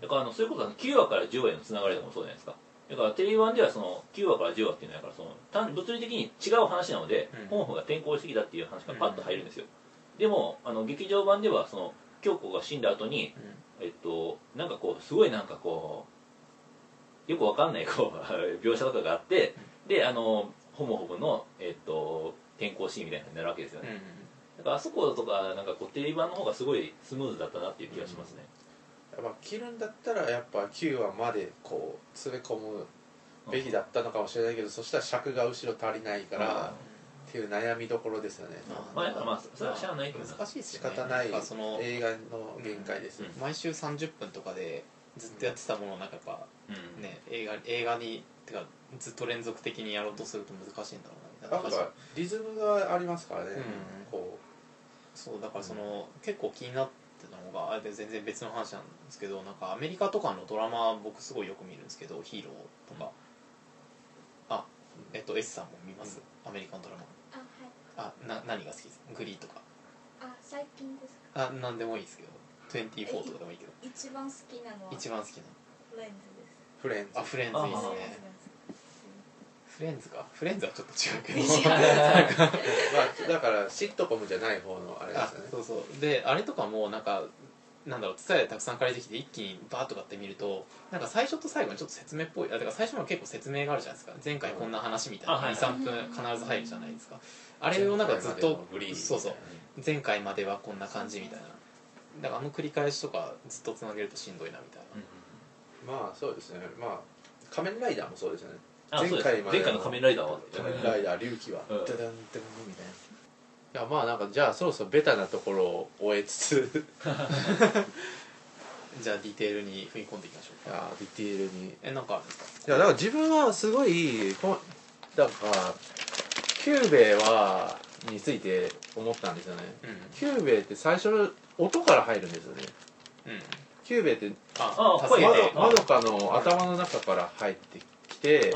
[SPEAKER 2] だからあのそういうことは9話から10話へのつながりとかもそうじゃないですか。だからテレビ版ではその9話から10話っていうのやからその単物理的に違う話なので、
[SPEAKER 1] うん。
[SPEAKER 2] 本府が転校してきたっていう話がパッと入るんですよ、でもあの劇場版ではその京子が死んだ後にえっとなんかこうすごいなんかこうよくわかんないこう 描写とかがあってであのホモホムの、えっと、転校シーンみたいになるわけですよね、だからあそことかなんかこうテレビ版の方がすごいスムーズだったなっていう気がしますね、
[SPEAKER 3] やっぱ切るんだったらやっぱ9話までこう詰め込むべきだったのかもしれないけど、そしたら尺が後ろ足りないから、っていう悩みどころですよね、
[SPEAKER 2] まあ、まあ、それはしゃあないけどな。
[SPEAKER 1] 難しいです
[SPEAKER 3] 仕
[SPEAKER 1] よね
[SPEAKER 3] 方ない
[SPEAKER 1] その
[SPEAKER 3] 映画の限界ですよ、
[SPEAKER 2] うん。
[SPEAKER 1] 毎週30分とかでずっとやってたものをなんかやっぱ
[SPEAKER 2] うん。
[SPEAKER 1] ね映画映画にてかずっと連続的にやろうとすると難しいんだろうな。
[SPEAKER 3] なんかリズムがありますからね、
[SPEAKER 1] うん。
[SPEAKER 3] こ
[SPEAKER 1] そうだからその、結構気になってたのがあれで全然別の話なんですけどなんかアメリカとかのドラマ僕すごいよく見るんですけどヒーローとか、あえっと S さんも見ます、アメリカンドラマ
[SPEAKER 4] あ
[SPEAKER 1] な何が好きですグリーとか。
[SPEAKER 4] あ最近ですか？
[SPEAKER 1] あ何でもいいですけど。24とかでもいいけど。
[SPEAKER 4] 一番好きなのは？
[SPEAKER 1] 一番好きな
[SPEAKER 4] フレンズです。
[SPEAKER 3] うフレンズ。
[SPEAKER 1] あフレンズいいです
[SPEAKER 2] あ
[SPEAKER 1] ね。フレンズか。フレンズはちょっと違うけど。
[SPEAKER 3] まあ、だからシットコムじゃない方のあれで
[SPEAKER 1] あ
[SPEAKER 3] すよね。
[SPEAKER 1] そうそう。であれとかもなんかなんだろう伝えでたくさん借りてきて一気にバーッとかって見るとなんか最初と最後にちょっと説明っぽい。あだから最初の結構説明があるじゃないですか。前回こんな話みたいな。
[SPEAKER 2] あはい
[SPEAKER 1] 23分必ず入るじゃないですかあれをなんかずっと
[SPEAKER 3] ブリー
[SPEAKER 1] そうそう。前回まではこんな感じみたいな。だからあの繰り返しとかずっとつなげるとしんどいなみたいな、
[SPEAKER 3] まあそうですね。まあ仮面ライダーもそうですよね。前回まで
[SPEAKER 2] 前回の仮面ライダーは。
[SPEAKER 3] 仮面ライダー龍騎は。
[SPEAKER 2] うん。
[SPEAKER 3] ダダンダダンみたいないやまあなんかじゃあそろそろベタなところを終えつつ。
[SPEAKER 1] じゃあディテールに踏み込んでいきましょうか。
[SPEAKER 3] いやディテールに。い
[SPEAKER 1] えなんかあるんですか？
[SPEAKER 3] やだから自分はすごいこんだからキューベイはについて思ったんですよね。キューベイって最初の音から入るんですよね。
[SPEAKER 1] うん。うん
[SPEAKER 3] キューベイって
[SPEAKER 2] あ
[SPEAKER 1] 助けて
[SPEAKER 2] 声で。
[SPEAKER 3] まどかの頭の中から入ってきて、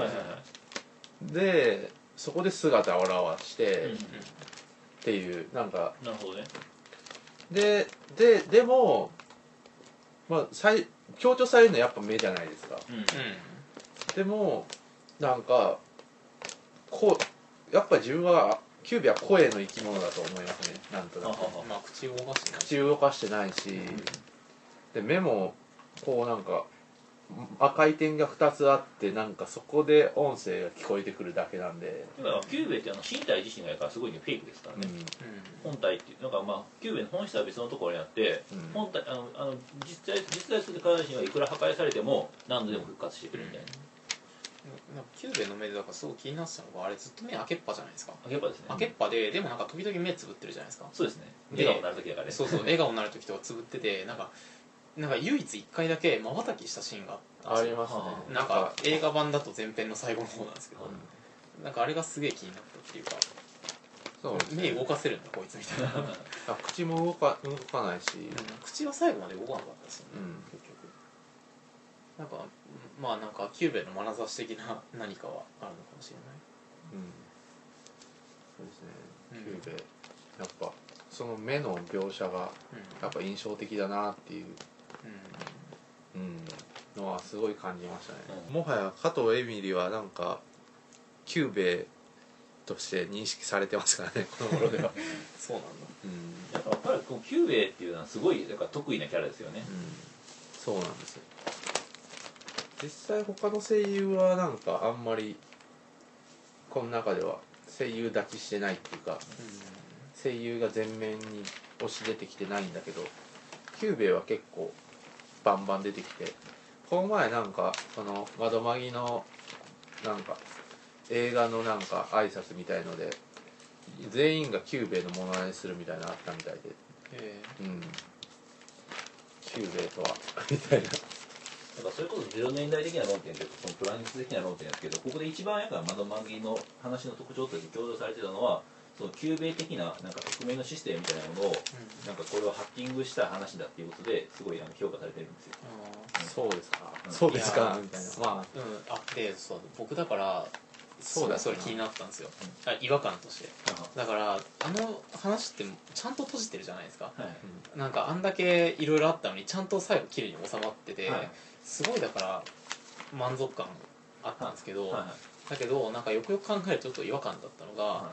[SPEAKER 3] でそこで姿を現して、
[SPEAKER 2] うんうん
[SPEAKER 3] っていうなんか。
[SPEAKER 2] なるほどね。
[SPEAKER 3] でででもまあ最強調されるのはやっぱ目じゃないですか。
[SPEAKER 2] うん。
[SPEAKER 3] でもなんかこうやっぱ自分はキューベイは声の生き物だと思いますねなんとなく。
[SPEAKER 1] まあ口を動かしてない
[SPEAKER 3] 口動かしてないし、で目もこうなんか赤い点が2つあってなんかそこで音声が聞こえてくるだけなんで、
[SPEAKER 2] だからキューベってあの身体自身がやからすごいねフェイクですからね、
[SPEAKER 3] うん。
[SPEAKER 2] 本体っていうなんかまあキューベの本質は別のところにあって、
[SPEAKER 3] うん。
[SPEAKER 2] 本体あのあの実際実在する体自身はいくら破壊されても何度でも復活してくるみたいな、
[SPEAKER 1] なんかキューベの目でだからすごい気になってたのがあれずっと目開けっぱじゃないですか。
[SPEAKER 2] 開けっぱですね。
[SPEAKER 1] 開けっぱででもなんか時々目つぶってるじゃないですか。
[SPEAKER 2] そうですね。
[SPEAKER 1] で
[SPEAKER 2] 笑顔になる時だからね
[SPEAKER 1] そうそう笑顔になる時とかつぶっててなんかなんか唯一一回だけまばたきしたシーンがあったんですよ。
[SPEAKER 3] ありますね。
[SPEAKER 2] あ
[SPEAKER 1] なんか映画版だと前編の最後の方なんですけど、なんかあれがすげえ気になったっていうか
[SPEAKER 3] そうね。
[SPEAKER 1] 目動かせるんだこいつみたいな、うん
[SPEAKER 3] あ口も動か動かないし、
[SPEAKER 1] 口は最後まで動かなかったですよね、
[SPEAKER 3] うん。
[SPEAKER 1] 結局。なんかまあなんかキューベの眼差し的な何かはあるのかもしれない。
[SPEAKER 3] うん。そうですね。
[SPEAKER 1] うん
[SPEAKER 3] キューベ。やっぱその目の描写がやっぱ印象的だなっていう、うん、のはすごい感じましたね、
[SPEAKER 2] うん
[SPEAKER 3] もはや加藤英美里はなんかキューベとして認識されてますからね この頃では、
[SPEAKER 1] そうなんだ。
[SPEAKER 3] うん。
[SPEAKER 2] だから彼キューベっていうのはすごいだから得意なキャラですよね。
[SPEAKER 3] うん、そうなんですよ実際他の声優はなんかあんまりこの中では声優抱きしてないっていうか声優が前面に押し出てきてないんだけどキューベイは結構バンバン出てきてこの前なんかそのまどマギのなんか映画のなんか挨拶みたいので全員がキューベイのモノマネするみたいなのあったみたいで。
[SPEAKER 1] え
[SPEAKER 3] うん。キューベイとはみたいな
[SPEAKER 2] だからそれこそゼロ年代的な論点というかそのプラネット的な論点ですけどここで一番やからまどマギの話の特徴として強調されてたのはそのキューベイ的ななんか匿名のシステムみたいなものをなんかこれはハッキングした話だっていうことですごいあの評価されてるんですよ。
[SPEAKER 3] そうですか、
[SPEAKER 2] うん。
[SPEAKER 3] そうですか。みたいな。ま
[SPEAKER 1] うん。あでそう僕だから
[SPEAKER 3] そうだ
[SPEAKER 1] それ気になったんですよ、あ違和感として。だからあの話ってちゃんと閉じてるじゃないですか。
[SPEAKER 2] はい。
[SPEAKER 1] なんかあんだけいろいろあったのにちゃんと最後綺麗に収まってて、
[SPEAKER 2] はい。
[SPEAKER 1] すごいだから満足感あったんですけど、
[SPEAKER 2] はい。
[SPEAKER 1] だけどなんかよくよく考えるとちょっと違和感だったのが、
[SPEAKER 2] は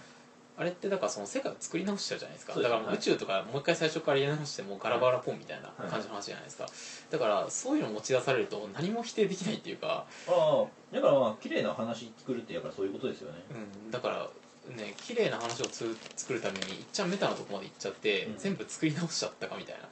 [SPEAKER 1] あれってだからその世界を作り直しちゃうじゃないですか。
[SPEAKER 2] そうです
[SPEAKER 1] だから宇宙とかもう一回最初から入れ直してもうガラバラポンみたいな感じの話じゃないですか、だからそういうの持ち出されると何も否定できないっていうか、
[SPEAKER 2] ああ。だからまあ綺麗な話作るってやっぱそういうことですよね。
[SPEAKER 1] うん、だからね綺麗な話をつ作るためにいっちゃんメタなとこまで行っちゃって、
[SPEAKER 2] うん。
[SPEAKER 1] 全部作り直しちゃったかみたいな。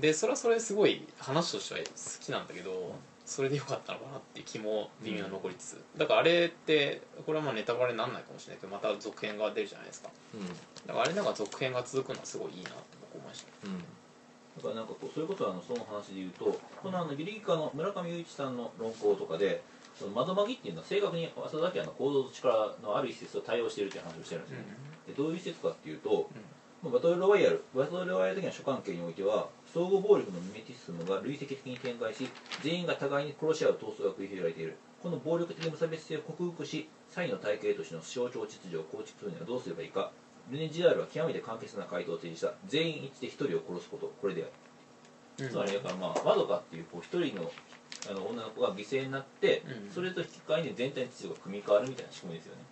[SPEAKER 1] でそれはそれすごい話としては好きなんだけど、それでよかったのかなっていう気も微妙に残りつつ、だからあれってこれはまあネタバレにならないかもしれないけどまた続編が出るじゃないですか。
[SPEAKER 3] あうん。
[SPEAKER 1] だからあれなんか続編が続くのはすごいいいなと僕思いました。
[SPEAKER 3] うん。
[SPEAKER 2] だからなんかこうそれこそあのその話で言うとこのあのギリギリ科の村上雄一さんの論考とかでその窓マギっていうのは正確に浅田明の構造と力のある一節を対応しているという話をしてるんですよ、でどういう一節かっていうと、まあバトルロワイヤルバトルロワイヤル的な諸関係においては相互暴力のミメティスムが累積的に展開し全員が互いに殺し合う闘争が繰り広げられている。この暴力的無差別性を克服しサイの体系としての象徴秩序を構築するにはどうすればいいか。ルネ・ジダールは極めて簡潔な回答を提示した。全員一致で一人を殺すこと。これである。
[SPEAKER 1] うん。
[SPEAKER 2] つまりだからまあマドカっていうこう一人のあの女の子が犠牲になって、
[SPEAKER 1] うん。
[SPEAKER 2] それと引き換えに全体の秩序が組み替わるみたいな仕組みですよね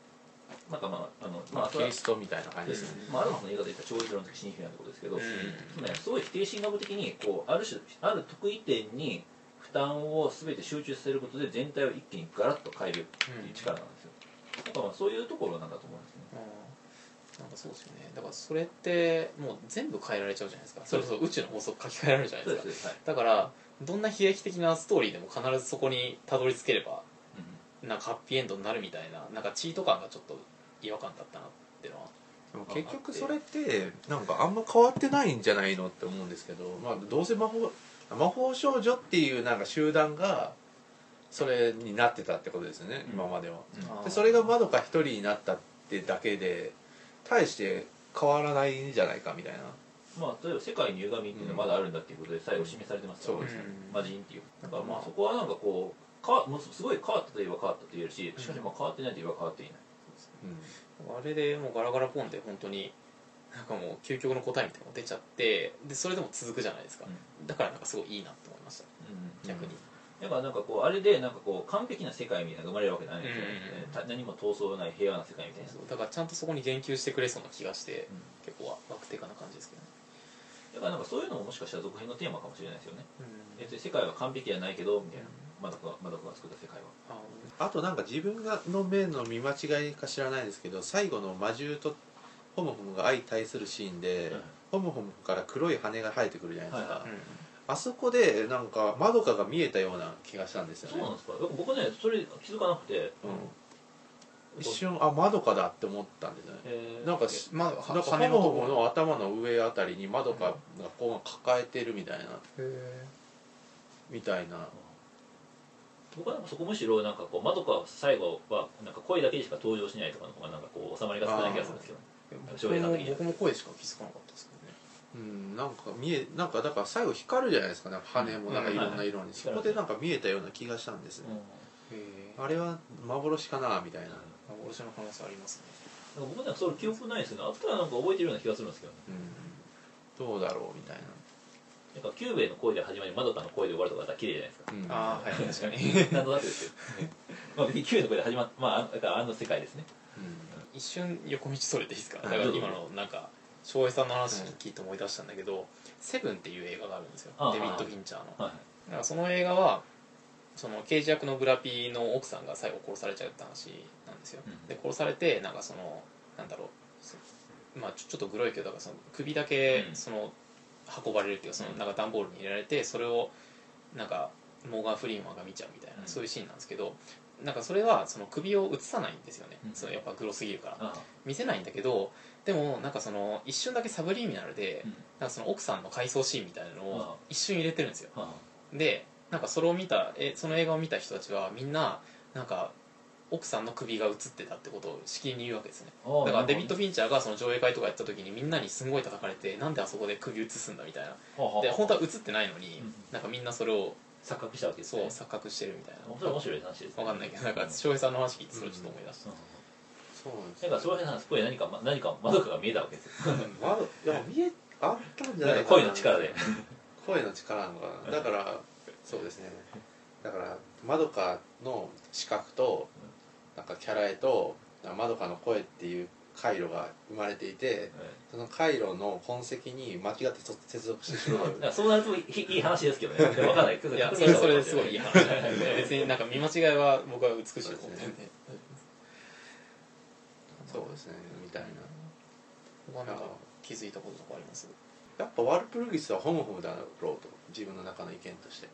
[SPEAKER 2] なんかまああのまあそ
[SPEAKER 3] キリストみたいな感じですね、
[SPEAKER 2] まあ、アルファの映画で言ったら超越論的新秘なんてことですけど、
[SPEAKER 1] うん。
[SPEAKER 2] つまりすごい否定心学的にこうある種ある特異点に負担を全て集中させることで全体を一気にガラッと変えるっていう力なんですよ、だからまあそういうところなんだと思うんですね。
[SPEAKER 1] うん。なんかそうですよね。だからそれってもう全部変えられちゃうじゃないですか。それこそ宇宙の法則書き換えられるじゃないでか。
[SPEAKER 2] そうですす。はい、
[SPEAKER 1] だからどんな悲劇的なストーリーでも必ずそこにたどり着ければ
[SPEAKER 2] うん。
[SPEAKER 1] なんかハッピーエンドになるみたいななんかチート感がちょっと違和感だったなっていうのは。
[SPEAKER 3] でも結局それってなんかあんま変わってないんじゃないのって思うんですけど、まあ、どうせ魔法魔法少女っていうなんか集団がそれになってたってことですよね、
[SPEAKER 2] うん。
[SPEAKER 3] 今までは。
[SPEAKER 2] うん。
[SPEAKER 3] でそれがまどか一人になったってだけで大して変わらないんじゃないかみたいな。
[SPEAKER 2] まあ例えば世界に歪みっていうのはまだあるんだっていうことで最後示されてますから
[SPEAKER 3] そうです
[SPEAKER 1] ね。
[SPEAKER 2] 魔人っていうだからまあそこはなんかこうかもうすごい変わったといえば変わったと言えるししかしまあ変わってないといえば変わっていない
[SPEAKER 1] あれでもうガラガラポンで本当になんかもう究極の答えみたいなのが出ちゃってでそれでも続くじゃないですか、だからなんかすごいいいなと思いました。
[SPEAKER 2] うん。
[SPEAKER 1] 逆に、
[SPEAKER 2] だからなんかこうあれでなんかこう完璧な世界みたいなのが生まれるわけじゃないんですよ、
[SPEAKER 1] うんうんうん
[SPEAKER 2] た何も闘争ない平和な世界みたいな。
[SPEAKER 1] だからちゃんとそこに言及してくれそうな気がして、
[SPEAKER 2] うん。
[SPEAKER 1] 結構ワクテカな感じですけどね、
[SPEAKER 2] だからなんかそういうのももしかしたら続編のテーマかもしれないですよね。別に世界は完璧じゃないけどみたいなマドカマドカが作った世界は。
[SPEAKER 1] あ
[SPEAKER 3] あとなんか自分がの目の見間違いか知らないですけど最後の魔獣とホムホムが相対するシーンで、ホムホムから黒い羽が生えてくるじゃないですか、
[SPEAKER 2] はいはい。
[SPEAKER 1] うん
[SPEAKER 3] あそこでなんかまどかが見えたような気がしたんですよね。
[SPEAKER 2] そうなんですか。僕僕ねそれ気づかなくて。
[SPEAKER 3] うん、一瞬あまどかだって思ったんですよね。
[SPEAKER 2] えー。
[SPEAKER 3] なんかし
[SPEAKER 1] まあ
[SPEAKER 3] なんか
[SPEAKER 1] 羽のとこ。
[SPEAKER 3] ホムホムの頭の上あたりにまどかがこう抱えてるみたいな。みたいな
[SPEAKER 2] 僕はなんかそこむしろなんかこうマドカは最後はなんか声だけでしか登場しないとかの方がなんかこう収まりが少ない気がするんですけど
[SPEAKER 1] 僕
[SPEAKER 2] 翔平さん
[SPEAKER 1] も
[SPEAKER 2] 的には。
[SPEAKER 1] 僕も声しか気づかなかったですけどね
[SPEAKER 3] うん。なんか見えなんかだから最後光るじゃないですか。なんか羽もなんかいろんな色に、そこでなんか見えたような気がしたんですね、あれは幻かなみたいな、
[SPEAKER 1] 幻の可能性ありますね
[SPEAKER 2] なんか僕なんかそれ記憶ないですよね。あったらなんか覚えてるような気がするんですけどね。
[SPEAKER 3] うん、どうだろうみたいな
[SPEAKER 2] なんかキューベイの声で始まりマドカの声で終わるとかだったら綺麗じゃないですか。
[SPEAKER 3] うん。
[SPEAKER 1] ああはい。確かに。
[SPEAKER 2] なんとなくですけどまあ別にキューベイの声で始まっまああのだからあの世界ですね。
[SPEAKER 1] 一瞬横道それていいですか？だ
[SPEAKER 3] はい
[SPEAKER 1] から今のなんか翔平さんの話聞いて思い出したんだけど「セブンっていう映画があるんですよ。デビッド・フィンチャーの。
[SPEAKER 2] はい
[SPEAKER 1] だからその映画はその刑事役のブラピの奥さんが最後殺されちゃうって話なんですよ、
[SPEAKER 2] うん。
[SPEAKER 1] で殺されてなんかそのなんだろう。そまあちょちょっとグロいけどだからその首だけ
[SPEAKER 2] うん。
[SPEAKER 1] その運ばれるっていうかそのなんか段ボールに入れられてそれをなんかモーガン・フリーマンが見ちゃうみたいな、
[SPEAKER 2] うん。
[SPEAKER 1] そういうシーンなんですけどなんかそれはその首を映さないんですよね、
[SPEAKER 2] うん。
[SPEAKER 1] そのやっぱグロすぎるから。
[SPEAKER 2] あ
[SPEAKER 1] 見せないんだけどでもなんかその一瞬だけサブリミナルで、
[SPEAKER 2] うん。
[SPEAKER 1] なんかその奥さんの回想シーンみたいなの
[SPEAKER 2] あ
[SPEAKER 1] を一瞬入れてるんですよ。
[SPEAKER 2] あ。
[SPEAKER 1] でなんかそれを見たえその映画を見た人たちはみんななんか奥さんの首が映ってたってことをしきりに言うわけですね。だからデビッド・フィンチャーがその上映会とかやった時にみんなにすんごい叩かれてなんであそこで首映すんだみたいな。で本当は映ってないのに
[SPEAKER 2] うん。
[SPEAKER 1] なんかみんなそれを
[SPEAKER 2] 錯覚したわけですね。
[SPEAKER 1] そう錯覚してるみたいな。
[SPEAKER 2] それ面白い話ですね。
[SPEAKER 1] わかんないけどなんか翔平さんの話聞いてそれちょっと思い出した、
[SPEAKER 3] そうなんです
[SPEAKER 2] なんか翔平さんそこで何かま何か窓かが見えたわけですよ。
[SPEAKER 3] いや見えあったんじゃ
[SPEAKER 2] な
[SPEAKER 3] いかな。
[SPEAKER 2] か声の力で。
[SPEAKER 3] 声の力なのかなだからそうですね。だからまどかの視覚となんかキャラ絵とまどかの声っていう回路が生まれていてその回路の痕跡に間違って接続してしまう
[SPEAKER 2] そうなるといいいい話ですけどね。でもわかんない。
[SPEAKER 1] いやそれそれですごいいい話別になんか見間違いは僕は美しいと思ってるんで
[SPEAKER 3] そうですね。みたいな。
[SPEAKER 1] 他なんか気づいたこととかあります？
[SPEAKER 3] やっぱワルプルギスはホモホモだろうと。自分の中の意見として。
[SPEAKER 2] ま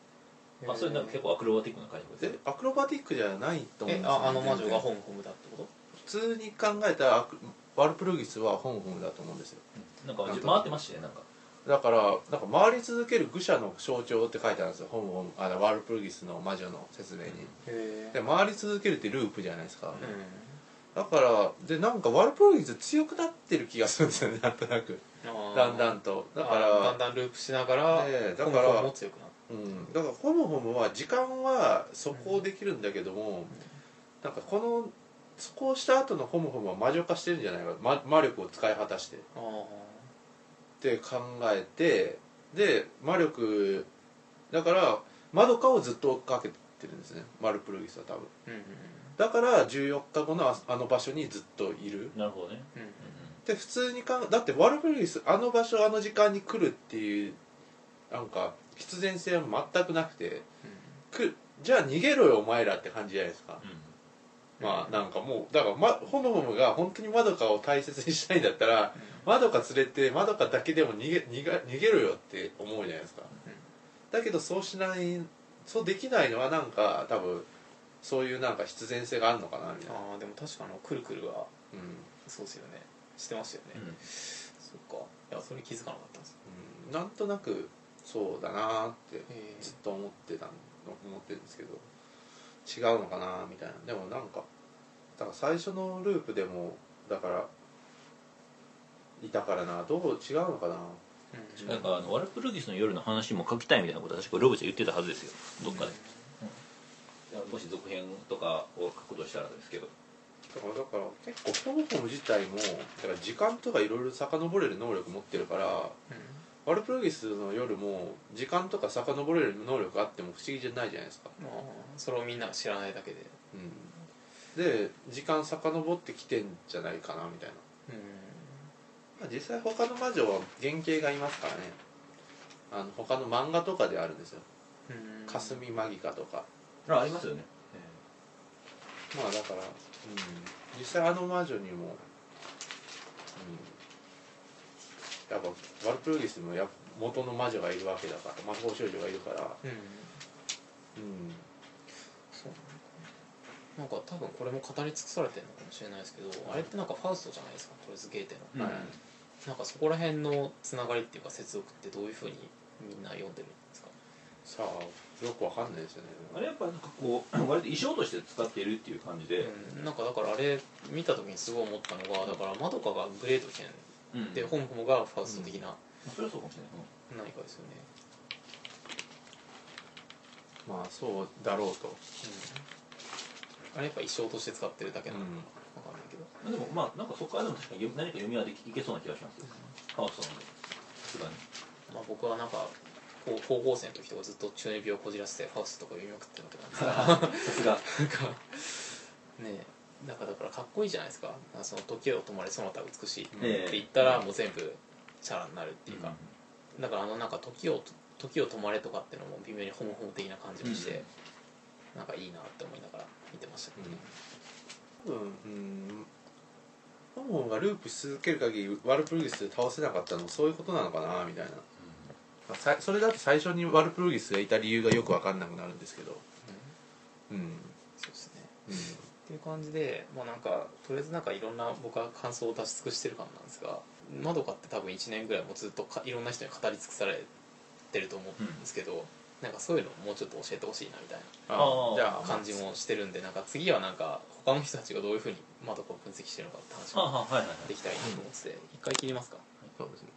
[SPEAKER 2] あそれなんか結構アクロバティックな感じです
[SPEAKER 3] でアクロバティックじゃないと思うんですよ、
[SPEAKER 1] えああの魔女がホムホムだってこと？
[SPEAKER 3] 普通に考えたらアクワルプルギスはホモホモだと思うんですよ。
[SPEAKER 2] なんか
[SPEAKER 3] なんと
[SPEAKER 2] 回ってましたねなんか。
[SPEAKER 3] だからなんか回り続ける愚者の象徴って書いてあるんですよホモホモあのワルプルギスの魔女の説明に、
[SPEAKER 1] へ
[SPEAKER 3] で回り続けるってループじゃないですか、
[SPEAKER 1] う
[SPEAKER 3] だからでなんかワルプルギス強くなってる気がするんですよねなんとなく。
[SPEAKER 1] ん
[SPEAKER 3] だんだ
[SPEAKER 1] ん
[SPEAKER 3] んと。だ
[SPEAKER 1] だ
[SPEAKER 3] か
[SPEAKER 1] かららだんだんループしながら
[SPEAKER 3] ねだからうん、だからホモホモは時間はそこできるんだけども、なんかこのそこをした後のホモホモは魔女化してるんじゃないか、ま、魔力を使い果たして。っ
[SPEAKER 1] あ
[SPEAKER 3] て考えてで魔力だからマドカをずっと追っかけてるんですね。マルプルギスは多分。
[SPEAKER 1] あうんうん。
[SPEAKER 3] だから14日後のああの場所にずっといる。
[SPEAKER 2] なるほどね。
[SPEAKER 1] うんうん
[SPEAKER 3] で普通にかんだってワルプルギスあの場所あの時間に来るっていうなんか必然性は全くなくてくじゃあ逃げろよお前らって感じじゃないですか、まあなんかもうだから、ま、ホムホムが本当にマドカを大切にしたいんだったらマドカ連れてマドカだけでも逃げ逃げ逃げろよって思うじゃないですか、だけどそうしないそうできないのはなんか多分そういうなんか必然性があるのかなみたいな、
[SPEAKER 1] ああでも確かあのくるくるは
[SPEAKER 3] うん。
[SPEAKER 1] そうですよね。してましたよね、
[SPEAKER 2] うん。
[SPEAKER 1] そっか。いやそれ気づかなかったんです。
[SPEAKER 3] うん。なんとなくそうだなって
[SPEAKER 1] へ
[SPEAKER 3] ずっと思ってたの思ってるんですけど違うのかなみたいな。でもなんかだから最初のループでもだからいたからな。どう違うのかな
[SPEAKER 1] えうん。
[SPEAKER 2] なんかあのワルプルギスの夜の話も書きたいみたいなことは確かロブちゃん言ってたはずですよ。どっかで、もし続編とかを書くとしたらですけど。
[SPEAKER 3] だからだから結構ホモホム自体もだから時間とかいろいろ遡れる能力持ってるからワルプルギスの夜も時間とか遡れる能力あっても不思議じゃないじゃないですか。
[SPEAKER 1] まあそれをみんなが知らないだけで。
[SPEAKER 3] うん。で時間遡ってきてんじゃないかなみたいな。
[SPEAKER 1] うん。
[SPEAKER 3] まあ実際他の魔女は原型がいますからね。あの他の漫画とかであるんですよ。
[SPEAKER 1] うん。
[SPEAKER 3] 霞マギカとか。
[SPEAKER 2] あありますよね、
[SPEAKER 3] まあだから、うん、実際あの魔女にも、うん、やっぱワルプルギスにもや元の魔女がいるわけだから魔法少女がいるから。
[SPEAKER 1] うん。
[SPEAKER 3] うん。
[SPEAKER 1] そう。なんか多分これも語り尽くされてるのかもしれないですけどあれってなんかファウストじゃないですかとりあえずゲーテの、
[SPEAKER 2] うん。
[SPEAKER 3] はい。
[SPEAKER 1] なんかそこら辺のつながりっていうか接続ってどういうふうにみんな読んでるんですか？
[SPEAKER 3] さあよくわかんないですよね。
[SPEAKER 2] あれやっぱなんかこう割と衣装として使っているっていう感じで、
[SPEAKER 1] うん、なんかだからあれ見た時にすごい思ったのがだからまどかがグレート剣
[SPEAKER 2] うん
[SPEAKER 1] で、ホムホムがファウスト的な。
[SPEAKER 2] それはそうかもしれない、
[SPEAKER 1] 何かですよね、
[SPEAKER 3] まあそうだろうと、
[SPEAKER 1] あれやっぱ衣装として使ってるだけなのか。
[SPEAKER 3] うん。
[SPEAKER 1] わかんないけど、
[SPEAKER 2] まあでもまあなんかそこからでも確かに何か読みはできいけそうな気がしますよ。カオスなのでさすがに。
[SPEAKER 1] まあ、僕はなんか高高校生の時とかずっと中二病をこじらせてファウストとか読みまくってるわけなんですが
[SPEAKER 2] さすが。
[SPEAKER 1] なんかねえなんかだからかっこいいじゃないですか。その時を止まれその他美しい。って
[SPEAKER 2] ええ
[SPEAKER 1] 言ったらもう全部チャラになるっていうか、だからあのなんか時を時を止まれとかっていうのも微妙にホモホモ的な感じもして、なんかいいなって思いながら見てましたけどね、
[SPEAKER 3] 多分うん。ホモホモがループし続ける限りワルプルギスで倒せなかったのもそういうことなのかなみたいな、まあさそれだと最初にワルプルギスがいた理由がよく分かんなくなるんですけど。うん。
[SPEAKER 1] そうですね。
[SPEAKER 3] うん
[SPEAKER 1] っていう感じでまあなんかとりあえずなんかいろんな僕は感想を出し尽くしてる感なんですがまどかって多分1年ぐらいもずっとかいろんな人に語り尽くされてると思うんですけど、なんかそういうのをもうちょっと教えてほしいなみたい
[SPEAKER 3] あ
[SPEAKER 2] あー。
[SPEAKER 3] じゃあ
[SPEAKER 1] な感じもしてるんでなんか次はなんか他の人たちがどういうふうにまどかを分析してるのかって話
[SPEAKER 2] あ
[SPEAKER 1] が
[SPEAKER 2] はいはいはい。
[SPEAKER 1] できたらいいなと思ってて一回切りますか。
[SPEAKER 3] そうですね